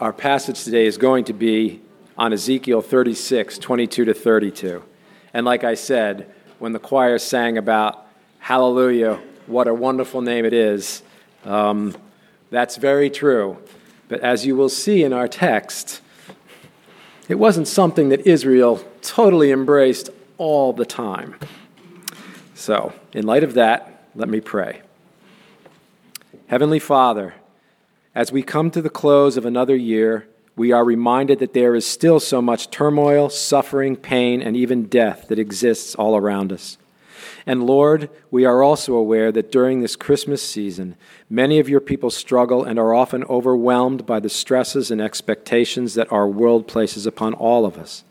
our passage today is going to be on Ezekiel 36, 22 to 32. And like I said, when the choir sang about Hallelujah, what a wonderful name it is, um, that's very true. But as you will see in our text, it wasn't something that Israel totally embraced all the time. So, in light of that, let me pray. Heavenly Father, as we come to the close of another year, we are reminded that there is still so much turmoil, suffering, pain, and even death that exists all around us. And Lord, we are also aware that during this Christmas season, many of your people struggle and are often overwhelmed by the stresses and expectations that our world places upon all of us.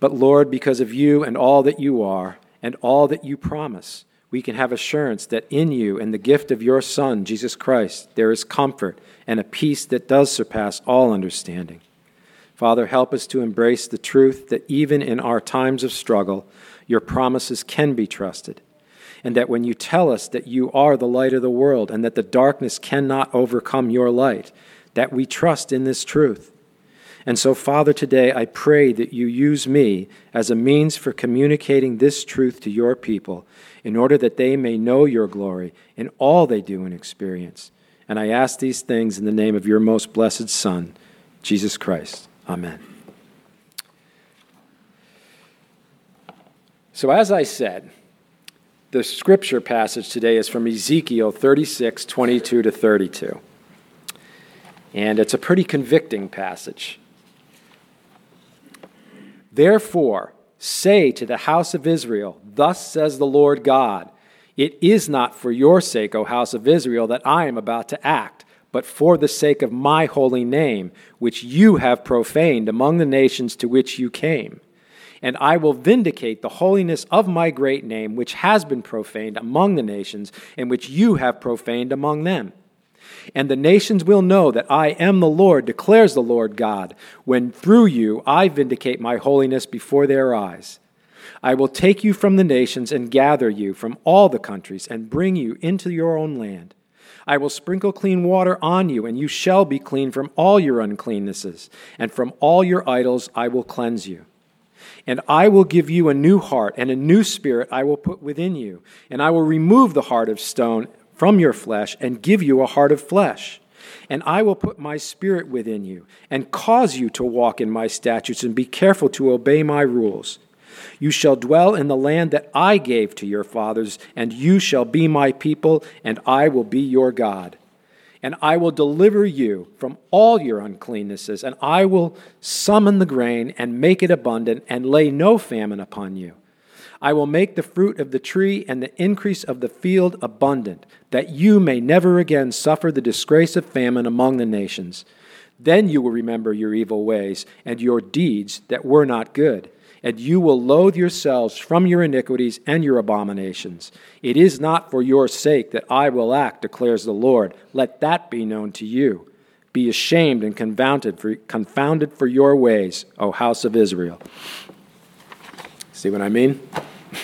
But Lord, because of you and all that you are, and all that you promise, we can have assurance that in you and the gift of your Son, Jesus Christ, there is comfort and a peace that does surpass all understanding. Father, help us to embrace the truth that even in our times of struggle, your promises can be trusted. And that when you tell us that you are the light of the world and that the darkness cannot overcome your light, that we trust in this truth. And so, Father, today I pray that you use me as a means for communicating this truth to your people in order that they may know your glory in all they do and experience. And I ask these things in the name of your most blessed Son, Jesus Christ. Amen. So, as I said, the scripture passage today is from Ezekiel 36, 22 to 32. And it's a pretty convicting passage. Therefore, say to the house of Israel, Thus says the Lord God, It is not for your sake, O house of Israel, that I am about to act, but for the sake of my holy name, which you have profaned among the nations to which you came. And I will vindicate the holiness of my great name, which has been profaned among the nations, and which you have profaned among them. And the nations will know that I am the Lord, declares the Lord God, when through you I vindicate my holiness before their eyes. I will take you from the nations and gather you from all the countries and bring you into your own land. I will sprinkle clean water on you, and you shall be clean from all your uncleannesses, and from all your idols I will cleanse you. And I will give you a new heart, and a new spirit I will put within you, and I will remove the heart of stone from your flesh and give you a heart of flesh. And I will put my spirit within you and cause you to walk in my statutes and be careful to obey my rules. You shall dwell in the land that I gave to your fathers, and you shall be my people, and I will be your God. And I will deliver you from all your uncleannesses, and I will summon the grain and make it abundant, and lay no famine upon you. I will make the fruit of the tree and the increase of the field abundant, that you may never again suffer the disgrace of famine among the nations. Then you will remember your evil ways and your deeds that were not good, and you will loathe yourselves from your iniquities and your abominations. It is not for your sake that I will act, declares the Lord. Let that be known to you. Be ashamed and confounded for, confounded for your ways, O house of Israel. See what I mean?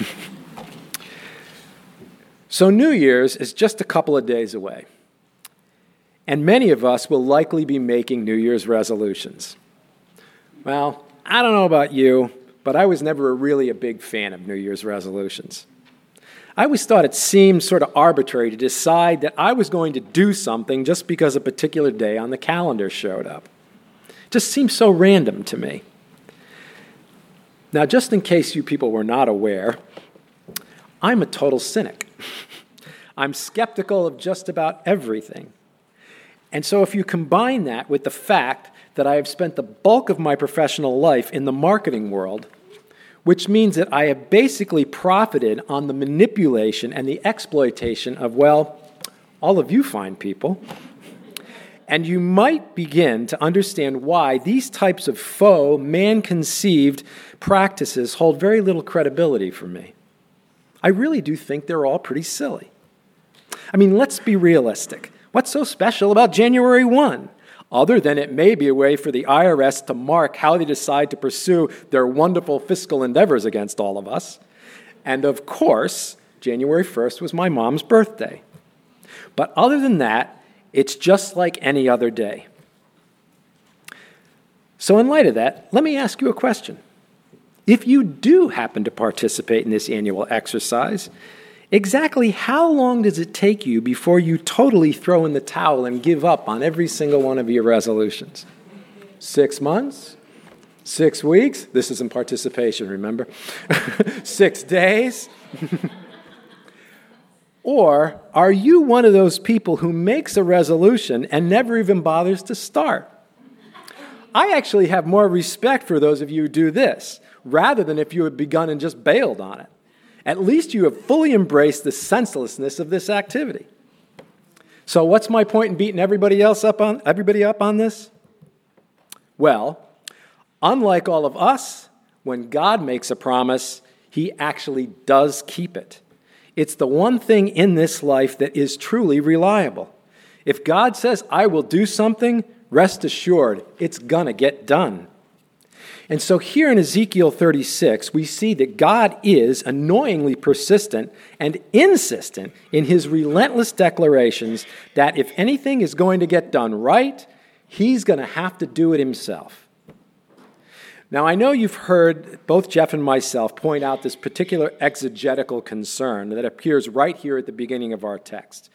so, New Year's is just a couple of days away. And many of us will likely be making New Year's resolutions. Well, I don't know about you, but I was never really a big fan of New Year's resolutions. I always thought it seemed sort of arbitrary to decide that I was going to do something just because a particular day on the calendar showed up. It just seemed so random to me. Now, just in case you people were not aware, I'm a total cynic. I'm skeptical of just about everything. And so, if you combine that with the fact that I have spent the bulk of my professional life in the marketing world, which means that I have basically profited on the manipulation and the exploitation of, well, all of you fine people, and you might begin to understand why these types of faux, man conceived practices hold very little credibility for me. I really do think they're all pretty silly. I mean, let's be realistic. What's so special about January 1? Other than it may be a way for the IRS to mark how they decide to pursue their wonderful fiscal endeavors against all of us. And of course, January 1st was my mom's birthday. But other than that, it's just like any other day. So, in light of that, let me ask you a question. If you do happen to participate in this annual exercise, exactly how long does it take you before you totally throw in the towel and give up on every single one of your resolutions? Six months? Six weeks? This isn't participation, remember? Six days? or are you one of those people who makes a resolution and never even bothers to start? I actually have more respect for those of you who do this rather than if you had begun and just bailed on it. At least you have fully embraced the senselessness of this activity. So what's my point in beating everybody else up on everybody up on this? Well, unlike all of us, when God makes a promise, he actually does keep it. It's the one thing in this life that is truly reliable. If God says, I will do something, rest assured, it's going to get done. And so here in Ezekiel 36, we see that God is annoyingly persistent and insistent in his relentless declarations that if anything is going to get done right, he's going to have to do it himself. Now, I know you've heard both Jeff and myself point out this particular exegetical concern that appears right here at the beginning of our text,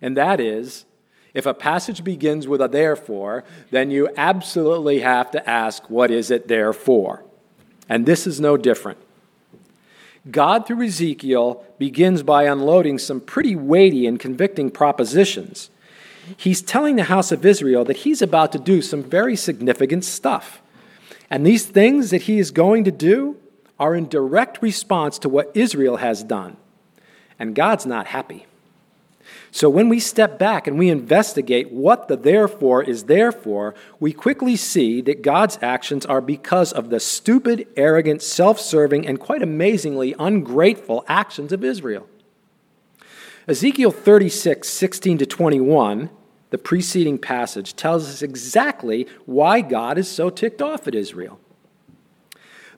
and that is if a passage begins with a therefore, then you absolutely have to ask, what is it there for? And this is no different. God, through Ezekiel, begins by unloading some pretty weighty and convicting propositions. He's telling the house of Israel that he's about to do some very significant stuff. And these things that he is going to do are in direct response to what Israel has done. And God's not happy. So when we step back and we investigate what the therefore is there for, we quickly see that God's actions are because of the stupid, arrogant, self serving, and quite amazingly ungrateful actions of Israel. Ezekiel 36, 16 to 21, the preceding passage, tells us exactly why God is so ticked off at Israel.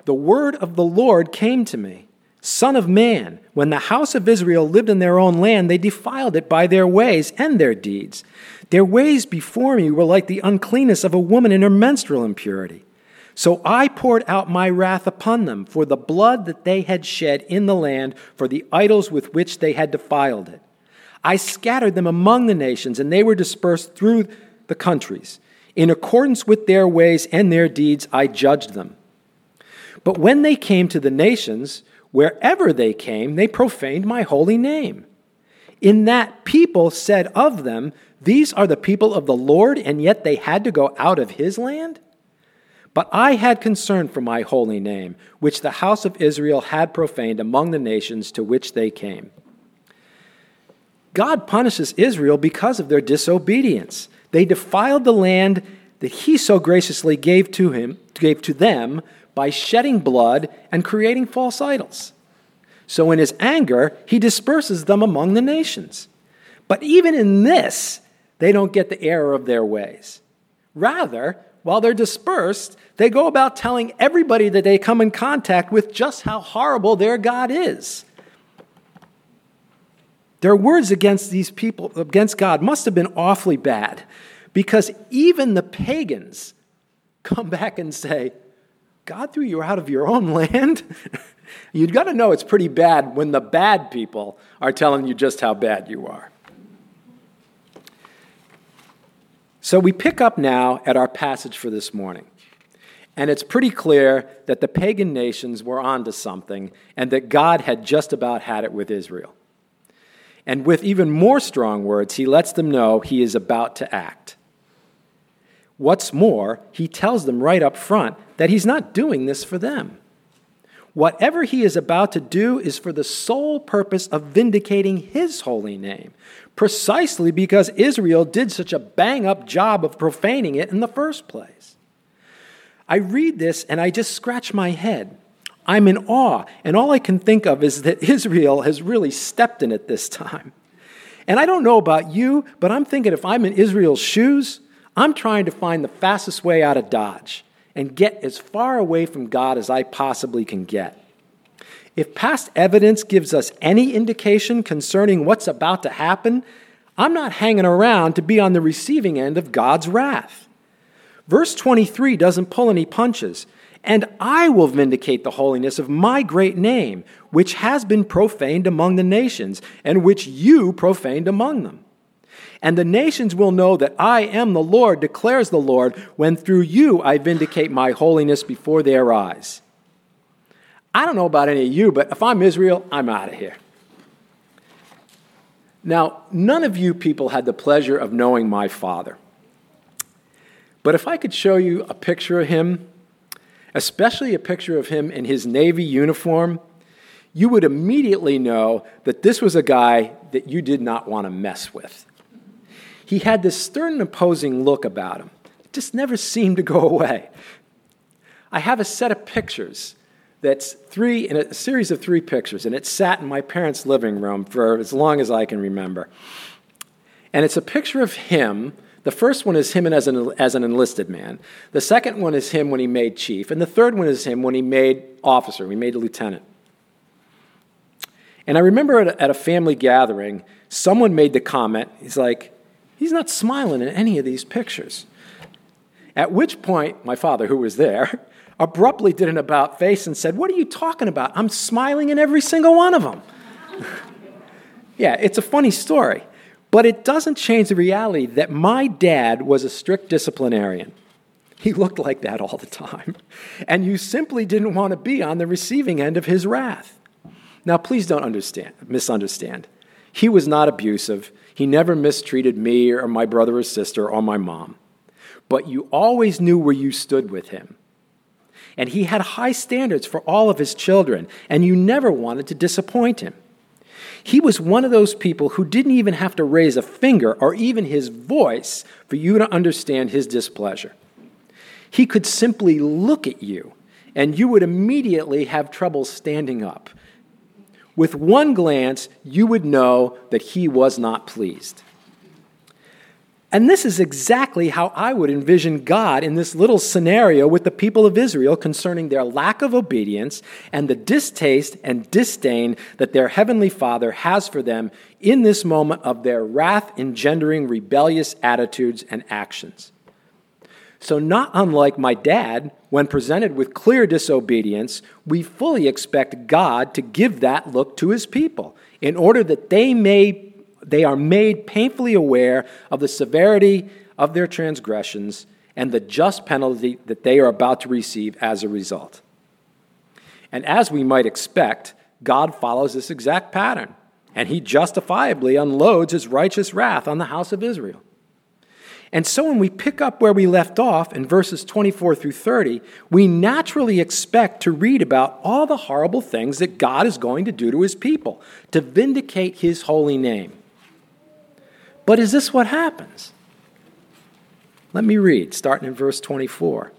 The word of the Lord came to me. Son of man, when the house of Israel lived in their own land, they defiled it by their ways and their deeds. Their ways before me were like the uncleanness of a woman in her menstrual impurity. So I poured out my wrath upon them for the blood that they had shed in the land, for the idols with which they had defiled it. I scattered them among the nations, and they were dispersed through the countries. In accordance with their ways and their deeds, I judged them. But when they came to the nations, Wherever they came, they profaned my holy name. In that people said of them, These are the people of the Lord, and yet they had to go out of his land? But I had concern for my holy name, which the house of Israel had profaned among the nations to which they came. God punishes Israel because of their disobedience. They defiled the land that he so graciously gave to him, gave to them by shedding blood and creating false idols. So, in his anger, he disperses them among the nations. But even in this, they don't get the error of their ways. Rather, while they're dispersed, they go about telling everybody that they come in contact with just how horrible their God is. Their words against these people, against God, must have been awfully bad because even the pagans come back and say, God threw you out of your own land? You've got to know it's pretty bad when the bad people are telling you just how bad you are. So we pick up now at our passage for this morning. And it's pretty clear that the pagan nations were onto something and that God had just about had it with Israel. And with even more strong words, he lets them know he is about to act. What's more, he tells them right up front that he's not doing this for them. Whatever he is about to do is for the sole purpose of vindicating his holy name, precisely because Israel did such a bang up job of profaning it in the first place. I read this and I just scratch my head. I'm in awe, and all I can think of is that Israel has really stepped in it this time. And I don't know about you, but I'm thinking if I'm in Israel's shoes, I'm trying to find the fastest way out of Dodge and get as far away from God as I possibly can get. If past evidence gives us any indication concerning what's about to happen, I'm not hanging around to be on the receiving end of God's wrath. Verse 23 doesn't pull any punches. And I will vindicate the holiness of my great name, which has been profaned among the nations, and which you profaned among them. And the nations will know that I am the Lord, declares the Lord, when through you I vindicate my holiness before their eyes. I don't know about any of you, but if I'm Israel, I'm out of here. Now, none of you people had the pleasure of knowing my father. But if I could show you a picture of him, especially a picture of him in his Navy uniform, you would immediately know that this was a guy that you did not want to mess with. He had this stern and imposing look about him. It just never seemed to go away. I have a set of pictures that's three in a series of three pictures, and it sat in my parents' living room for as long as I can remember. And it's a picture of him. The first one is him as an, as an enlisted man. The second one is him when he made chief. And the third one is him when he made officer, he made a lieutenant. And I remember at a, at a family gathering, someone made the comment, he's like, He's not smiling in any of these pictures. At which point, my father, who was there, abruptly did an about face and said, What are you talking about? I'm smiling in every single one of them. yeah, it's a funny story, but it doesn't change the reality that my dad was a strict disciplinarian. He looked like that all the time, and you simply didn't want to be on the receiving end of his wrath. Now, please don't understand, misunderstand. He was not abusive. He never mistreated me or my brother or sister or my mom. But you always knew where you stood with him. And he had high standards for all of his children, and you never wanted to disappoint him. He was one of those people who didn't even have to raise a finger or even his voice for you to understand his displeasure. He could simply look at you, and you would immediately have trouble standing up with one glance, you would know that he was not pleased. And this is exactly how I would envision God in this little scenario with the people of Israel concerning their lack of obedience and the distaste and disdain that their heavenly Father has for them in this moment of their wrath engendering rebellious attitudes and actions. So, not unlike my dad, when presented with clear disobedience, we fully expect God to give that look to his people in order that they may they are made painfully aware of the severity of their transgressions and the just penalty that they are about to receive as a result. And as we might expect, God follows this exact pattern, and he justifiably unloads his righteous wrath on the house of Israel. And so when we pick up where we left off in verses 24 through 30, we naturally expect to read about all the horrible things that God is going to do to his people to vindicate his holy name. But is this what happens? Let me read, starting in verse 24.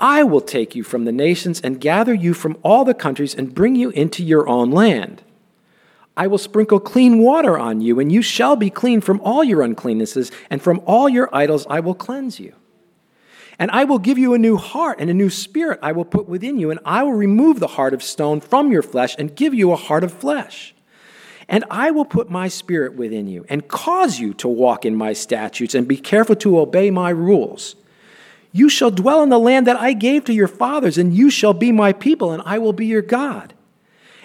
I will take you from the nations and gather you from all the countries and bring you into your own land. I will sprinkle clean water on you, and you shall be clean from all your uncleannesses, and from all your idols I will cleanse you. And I will give you a new heart, and a new spirit I will put within you, and I will remove the heart of stone from your flesh, and give you a heart of flesh. And I will put my spirit within you, and cause you to walk in my statutes, and be careful to obey my rules. You shall dwell in the land that I gave to your fathers, and you shall be my people, and I will be your God.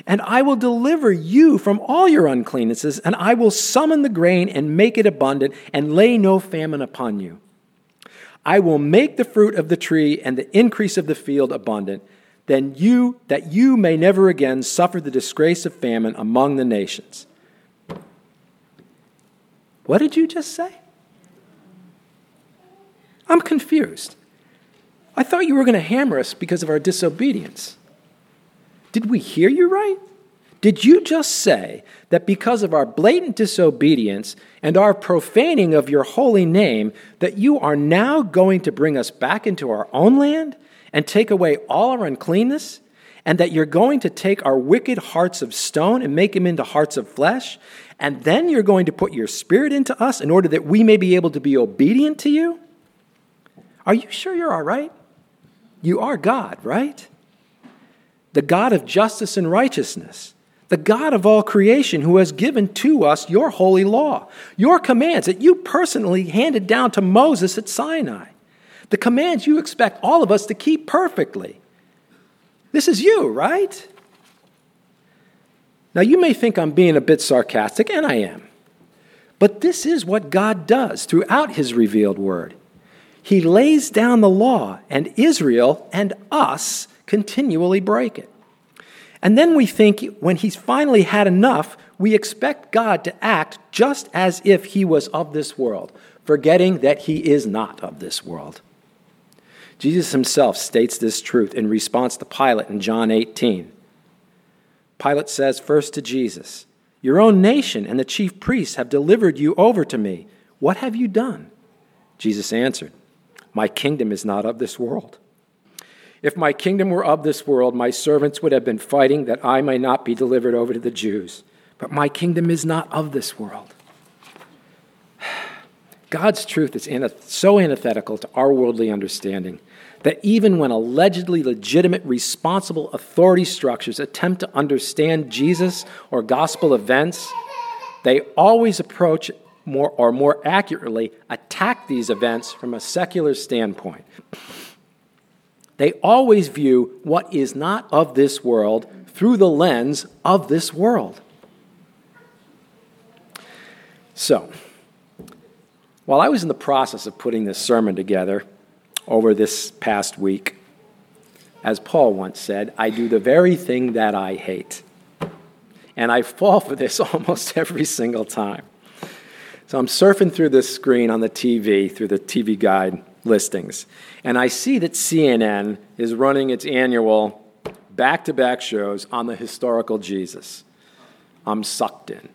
And I will deliver you from all your uncleannesses, and I will summon the grain and make it abundant, and lay no famine upon you. I will make the fruit of the tree and the increase of the field abundant, then you that you may never again suffer the disgrace of famine among the nations. What did you just say? I'm confused. I thought you were going to hammer us because of our disobedience. Did we hear you right? Did you just say that because of our blatant disobedience and our profaning of your holy name, that you are now going to bring us back into our own land and take away all our uncleanness? And that you're going to take our wicked hearts of stone and make them into hearts of flesh? And then you're going to put your spirit into us in order that we may be able to be obedient to you? Are you sure you're all right? You are God, right? the God of justice and righteousness, the God of all creation who has given to us your holy law, your commands that you personally handed down to Moses at Sinai, the commands you expect all of us to keep perfectly. This is you, right? Now, you may think I'm being a bit sarcastic, and I am. But this is what God does throughout His revealed word. He lays down the law, and Israel and us continually break it. And then we think when He's finally had enough, we expect God to act just as if He was of this world, forgetting that He is not of this world. Jesus Himself states this truth in response to Pilate in John 18. Pilate says first to Jesus, Your own nation and the chief priests have delivered you over to me. What have you done? Jesus answered, My kingdom is not of this world. If my kingdom were of this world, my servants would have been fighting that I may not be delivered over to the Jews. But my kingdom is not of this world. God's truth is so antithetical to our worldly understanding that even when allegedly legitimate, responsible authority structures attempt to understand Jesus or gospel events, they always approach more or more accurately attack these events from a secular standpoint. They always view what is not of this world through the lens of this world. So, while I was in the process of putting this sermon together, over this past week. As Paul once said, I do the very thing that I hate. And I fall for this almost every single time. So I'm surfing through this screen on the TV, through the TV guide listings, and I see that CNN is running its annual back to back shows on the historical Jesus. I'm sucked in.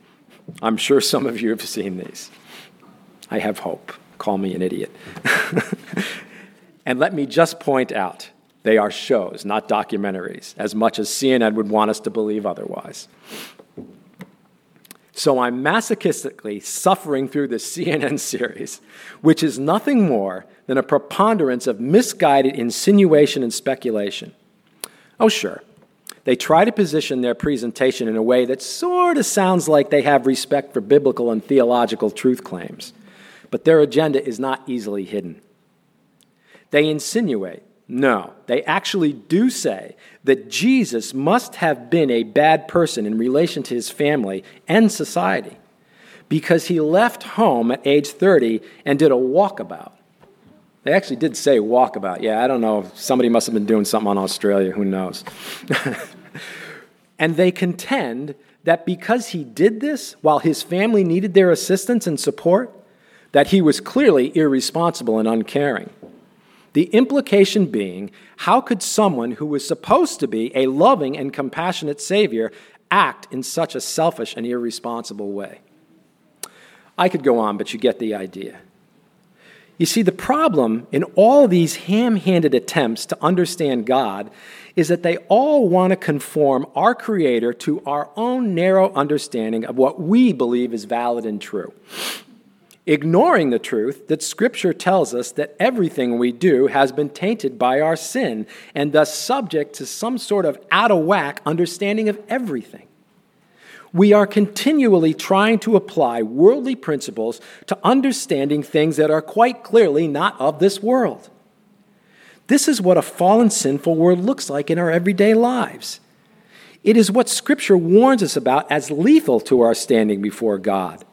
I'm sure some of you have seen these. I have hope. Call me an idiot. And let me just point out they are shows, not documentaries, as much as CNN would want us to believe otherwise. So I'm masochistically suffering through this CNN series, which is nothing more than a preponderance of misguided insinuation and speculation. Oh, sure. They try to position their presentation in a way that sort of sounds like they have respect for biblical and theological truth claims, but their agenda is not easily hidden. They insinuate, no, they actually do say that Jesus must have been a bad person in relation to his family and society because he left home at age 30 and did a walkabout. They actually did say walkabout. Yeah, I don't know. Somebody must have been doing something on Australia. Who knows? and they contend that because he did this while his family needed their assistance and support, that he was clearly irresponsible and uncaring. The implication being, how could someone who was supposed to be a loving and compassionate Savior act in such a selfish and irresponsible way? I could go on, but you get the idea. You see, the problem in all these ham handed attempts to understand God is that they all want to conform our Creator to our own narrow understanding of what we believe is valid and true ignoring the truth that Scripture tells us that everything we do has been tainted by our sin and thus subject to some sort of out of whack understanding of everything. We are continually trying to apply worldly principles to understanding things that are quite clearly not of this world. This is what a fallen, sinful world looks like in our everyday lives. It is what Scripture warns us about as lethal to our standing before God.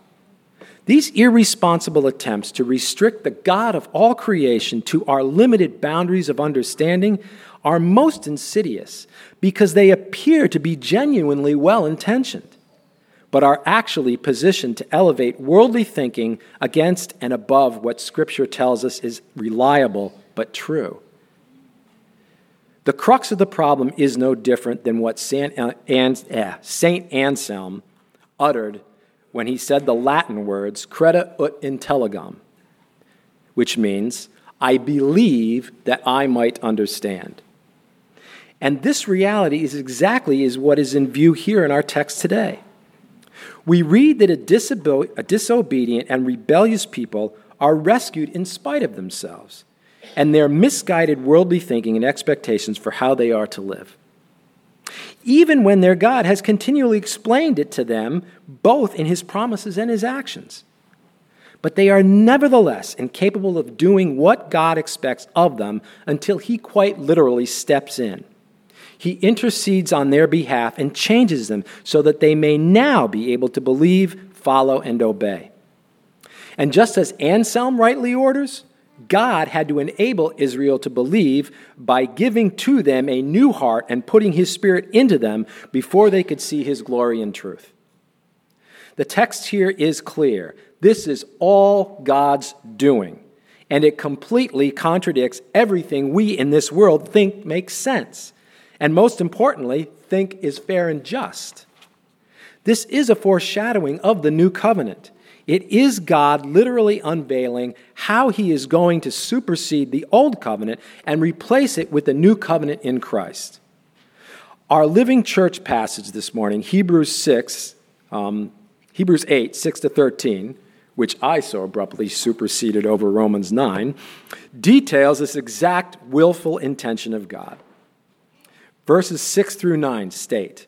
These irresponsible attempts to restrict the God of all creation to our limited boundaries of understanding are most insidious because they appear to be genuinely well intentioned, but are actually positioned to elevate worldly thinking against and above what Scripture tells us is reliable but true. The crux of the problem is no different than what Saint eh, Anselm uttered when he said the Latin words credo ut intelligam, which means, I believe that I might understand. And this reality is exactly is what is in view here in our text today. We read that a, disobe- a disobedient and rebellious people are rescued in spite of themselves and their misguided worldly thinking and expectations for how they are to live even when their God has continually explained it to them, both in his promises and his actions. but they are nevertheless incapable of doing what God expects of them until He quite literally steps in. He intercedes on their behalf and changes them so that they may now be able to believe, follow, and obey. And just as Anselm rightly orders, God had to enable Israel to believe by giving to them a new heart and putting his spirit into them before they could see his glory and truth. The text here is clear. This is all God's doing, and it completely contradicts everything we in this world think makes sense and most importantly, think is fair and just. This is a foreshadowing of the new covenant. It is God literally unveiling how he is going to supersede the old covenant and replace it with the new covenant in Christ. Our living church passage this morning, Hebrews 6, um, Hebrews 8, 6 to 13, which I so abruptly superseded over Romans 9, details this exact willful intention of God. Verses 6 through 9 state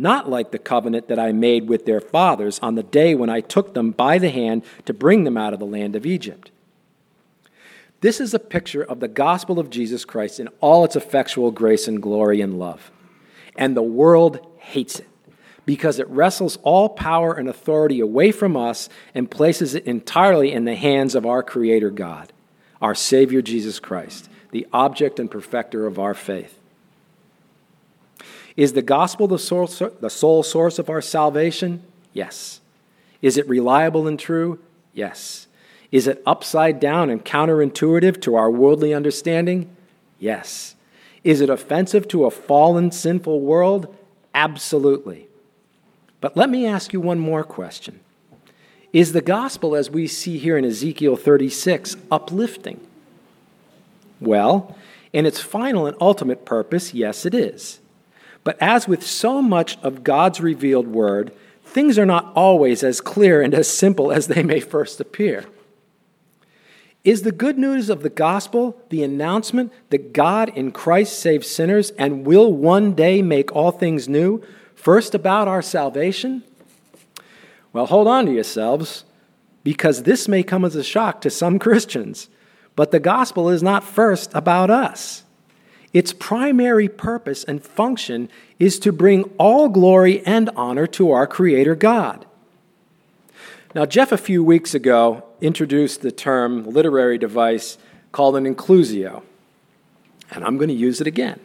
not like the covenant that I made with their fathers on the day when I took them by the hand to bring them out of the land of Egypt. This is a picture of the gospel of Jesus Christ in all its effectual grace and glory and love. And the world hates it because it wrestles all power and authority away from us and places it entirely in the hands of our Creator God, our Savior Jesus Christ, the object and perfecter of our faith. Is the gospel the source, the sole source of our salvation? Yes. Is it reliable and true? Yes. Is it upside down and counterintuitive to our worldly understanding? Yes. Is it offensive to a fallen, sinful world? Absolutely. But let me ask you one more question Is the gospel, as we see here in Ezekiel 36, uplifting? Well, in its final and ultimate purpose, yes, it is. But as with so much of God's revealed word, things are not always as clear and as simple as they may first appear. Is the good news of the gospel the announcement that God in Christ saves sinners and will one day make all things new, first about our salvation? Well, hold on to yourselves, because this may come as a shock to some Christians. But the gospel is not first about us. Its primary purpose and function is to bring all glory and honor to our Creator God. Now, Jeff, a few weeks ago, introduced the term literary device called an inclusio, and I'm going to use it again.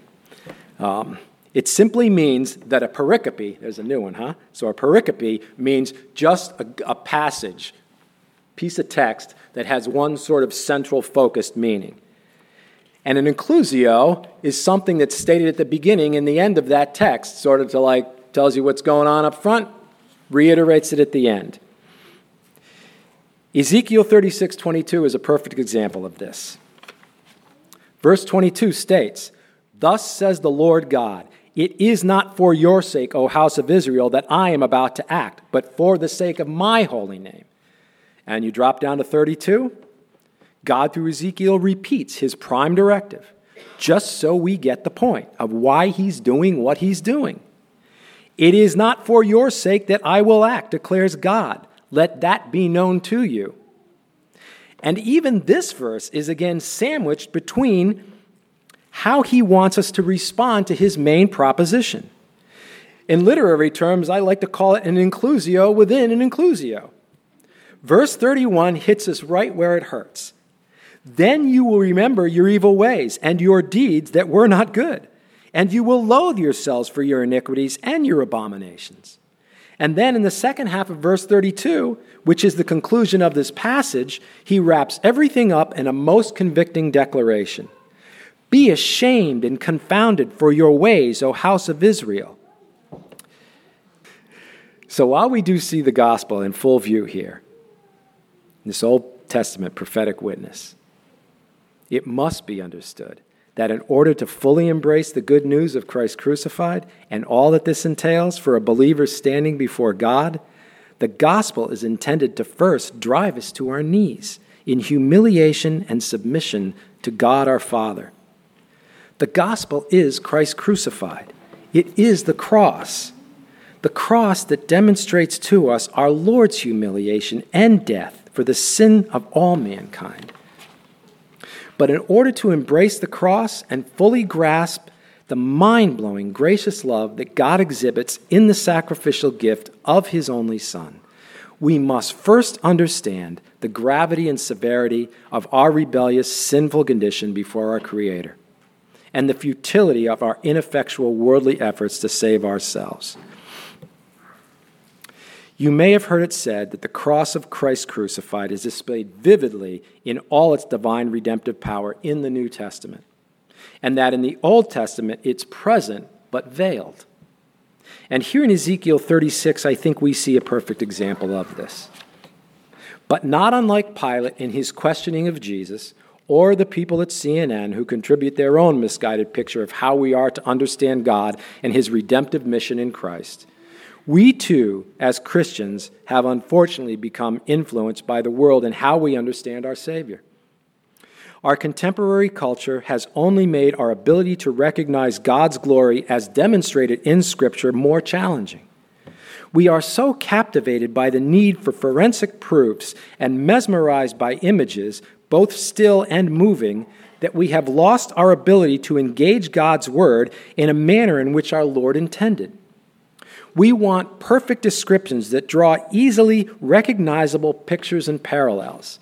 Um, it simply means that a pericope, there's a new one, huh? So a pericope means just a, a passage, piece of text that has one sort of central focused meaning. And an inclusio is something that's stated at the beginning and the end of that text, sort of to like tells you what's going on up front, reiterates it at the end. Ezekiel 36 22 is a perfect example of this. Verse 22 states, Thus says the Lord God, It is not for your sake, O house of Israel, that I am about to act, but for the sake of my holy name. And you drop down to 32. God, through Ezekiel, repeats his prime directive, just so we get the point of why he's doing what he's doing. It is not for your sake that I will act, declares God. Let that be known to you. And even this verse is again sandwiched between how he wants us to respond to his main proposition. In literary terms, I like to call it an inclusio within an inclusio. Verse 31 hits us right where it hurts. Then you will remember your evil ways and your deeds that were not good, and you will loathe yourselves for your iniquities and your abominations. And then in the second half of verse 32, which is the conclusion of this passage, he wraps everything up in a most convicting declaration Be ashamed and confounded for your ways, O house of Israel. So while we do see the gospel in full view here, this old Testament prophetic witness. It must be understood that in order to fully embrace the good news of Christ crucified and all that this entails for a believer standing before God, the gospel is intended to first drive us to our knees in humiliation and submission to God our Father. The gospel is Christ crucified, it is the cross. The cross that demonstrates to us our Lord's humiliation and death for the sin of all mankind. But in order to embrace the cross and fully grasp the mind blowing, gracious love that God exhibits in the sacrificial gift of His only Son, we must first understand the gravity and severity of our rebellious, sinful condition before our Creator and the futility of our ineffectual worldly efforts to save ourselves. You may have heard it said that the cross of Christ crucified is displayed vividly in all its divine redemptive power in the New Testament, and that in the Old Testament it's present but veiled. And here in Ezekiel 36, I think we see a perfect example of this. But not unlike Pilate in his questioning of Jesus, or the people at CNN who contribute their own misguided picture of how we are to understand God and his redemptive mission in Christ. We too, as Christians, have unfortunately become influenced by the world and how we understand our Savior. Our contemporary culture has only made our ability to recognize God's glory as demonstrated in Scripture more challenging. We are so captivated by the need for forensic proofs and mesmerized by images, both still and moving, that we have lost our ability to engage God's Word in a manner in which our Lord intended. We want perfect descriptions that draw easily recognizable pictures and parallels.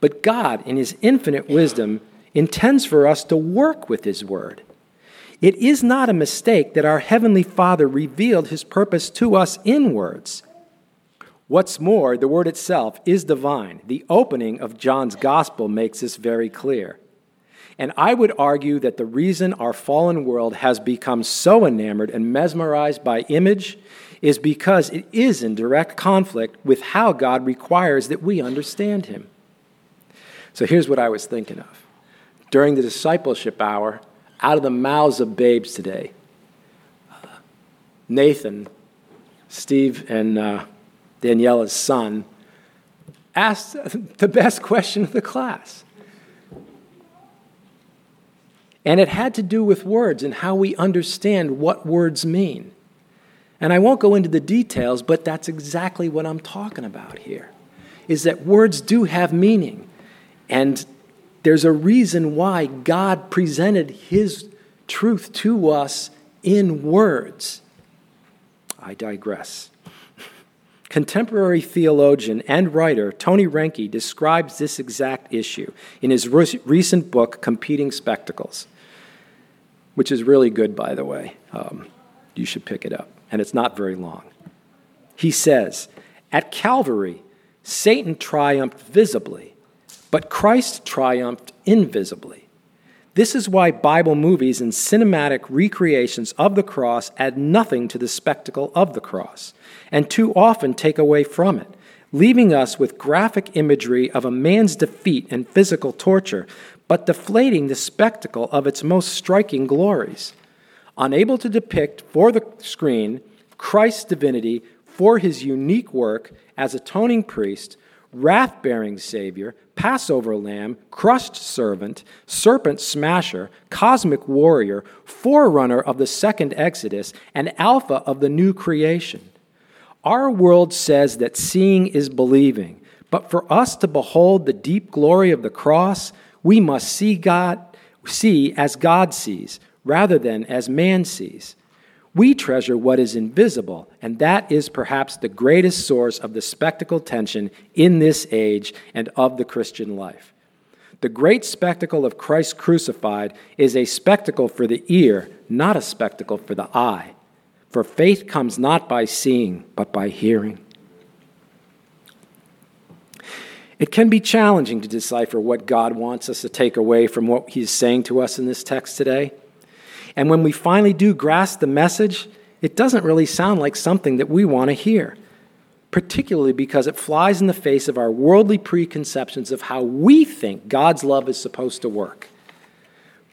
But God, in His infinite wisdom, intends for us to work with His Word. It is not a mistake that our Heavenly Father revealed His purpose to us in words. What's more, the Word itself is divine. The opening of John's Gospel makes this very clear. And I would argue that the reason our fallen world has become so enamored and mesmerized by image is because it is in direct conflict with how God requires that we understand Him. So here's what I was thinking of. During the discipleship hour, out of the mouths of babes today, Nathan, Steve, and uh, Daniela's son, asked the best question of the class. And it had to do with words and how we understand what words mean. And I won't go into the details, but that's exactly what I'm talking about here. Is that words do have meaning. And there's a reason why God presented his truth to us in words. I digress. Contemporary theologian and writer Tony Reinke describes this exact issue in his re- recent book, Competing Spectacles, which is really good, by the way. Um, you should pick it up, and it's not very long. He says, At Calvary, Satan triumphed visibly, but Christ triumphed invisibly. This is why Bible movies and cinematic recreations of the cross add nothing to the spectacle of the cross, and too often take away from it, leaving us with graphic imagery of a man's defeat and physical torture, but deflating the spectacle of its most striking glories. Unable to depict for the screen Christ's divinity for his unique work as atoning priest, wrath bearing Savior, Passover lamb, crushed servant, serpent smasher, cosmic warrior, forerunner of the second Exodus, and alpha of the new creation. Our world says that seeing is believing, but for us to behold the deep glory of the cross, we must see God see as God sees rather than as man sees. We treasure what is invisible, and that is perhaps the greatest source of the spectacle tension in this age and of the Christian life. The great spectacle of Christ crucified is a spectacle for the ear, not a spectacle for the eye. For faith comes not by seeing, but by hearing. It can be challenging to decipher what God wants us to take away from what He's saying to us in this text today. And when we finally do grasp the message, it doesn't really sound like something that we want to hear. particularly because it flies in the face of our worldly preconceptions of how we think God's love is supposed to work.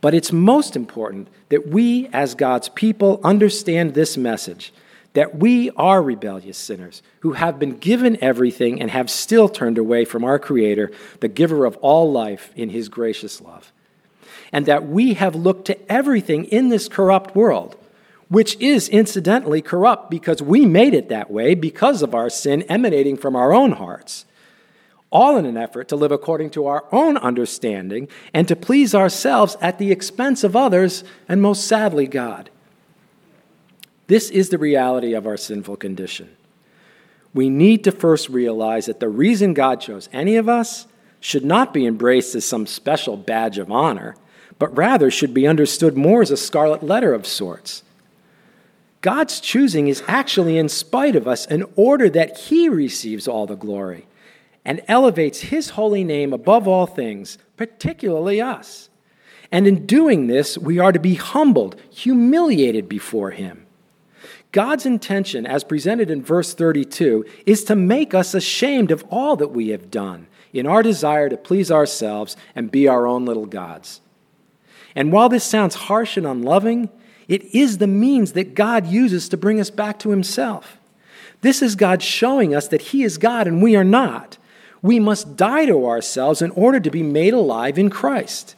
But it's most important that we, as God's people, understand this message that we are rebellious sinners who have been given everything and have still turned away from our Creator, the giver of all life, in His gracious love. And that we have looked to everything in this corrupt world, which is incidentally corrupt because we made it that way because of our sin emanating from our own hearts all in an effort to live according to our own understanding and to please ourselves at the expense of others and most sadly, God. This is the reality of our sinful condition. We need to first realize that the reason God chose any of us should not be embraced as some special badge of honor, but rather should be understood more as a scarlet letter of sorts. God's choosing is actually in spite of us in order that He receives all the glory and elevates his holy name above all things, particularly us. And in doing this, we are to be humbled, humiliated before him. God's intention, as presented in verse 32, is to make us ashamed of all that we have done in our desire to please ourselves and be our own little gods. And while this sounds harsh and unloving, it is the means that God uses to bring us back to himself. This is God showing us that he is God and we are not, we must die to ourselves in order to be made alive in Christ.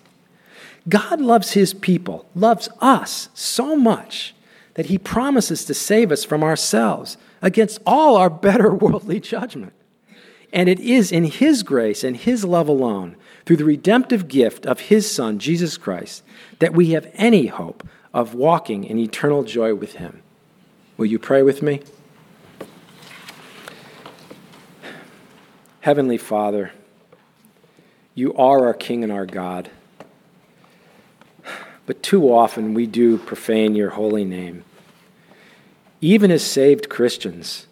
God loves his people, loves us so much that he promises to save us from ourselves against all our better worldly judgment. And it is in his grace and his love alone, through the redemptive gift of his Son, Jesus Christ, that we have any hope of walking in eternal joy with him. Will you pray with me? Heavenly Father, you are our King and our God. But too often we do profane your holy name. Even as saved Christians,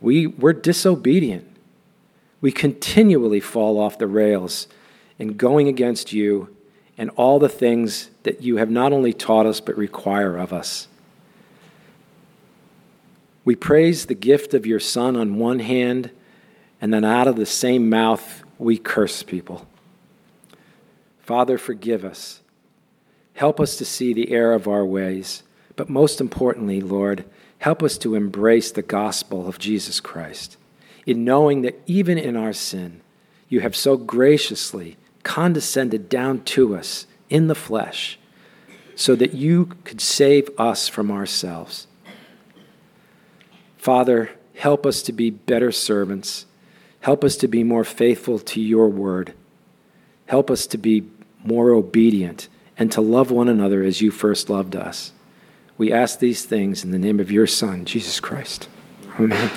we, we're disobedient. We continually fall off the rails in going against you and all the things that you have not only taught us but require of us. We praise the gift of your Son on one hand, and then out of the same mouth, we curse people. Father, forgive us. Help us to see the error of our ways. But most importantly, Lord, help us to embrace the gospel of Jesus Christ, in knowing that even in our sin, you have so graciously condescended down to us in the flesh so that you could save us from ourselves. Father, help us to be better servants. Help us to be more faithful to your word. Help us to be more obedient and to love one another as you first loved us. We ask these things in the name of your Son, Jesus Christ. Amen.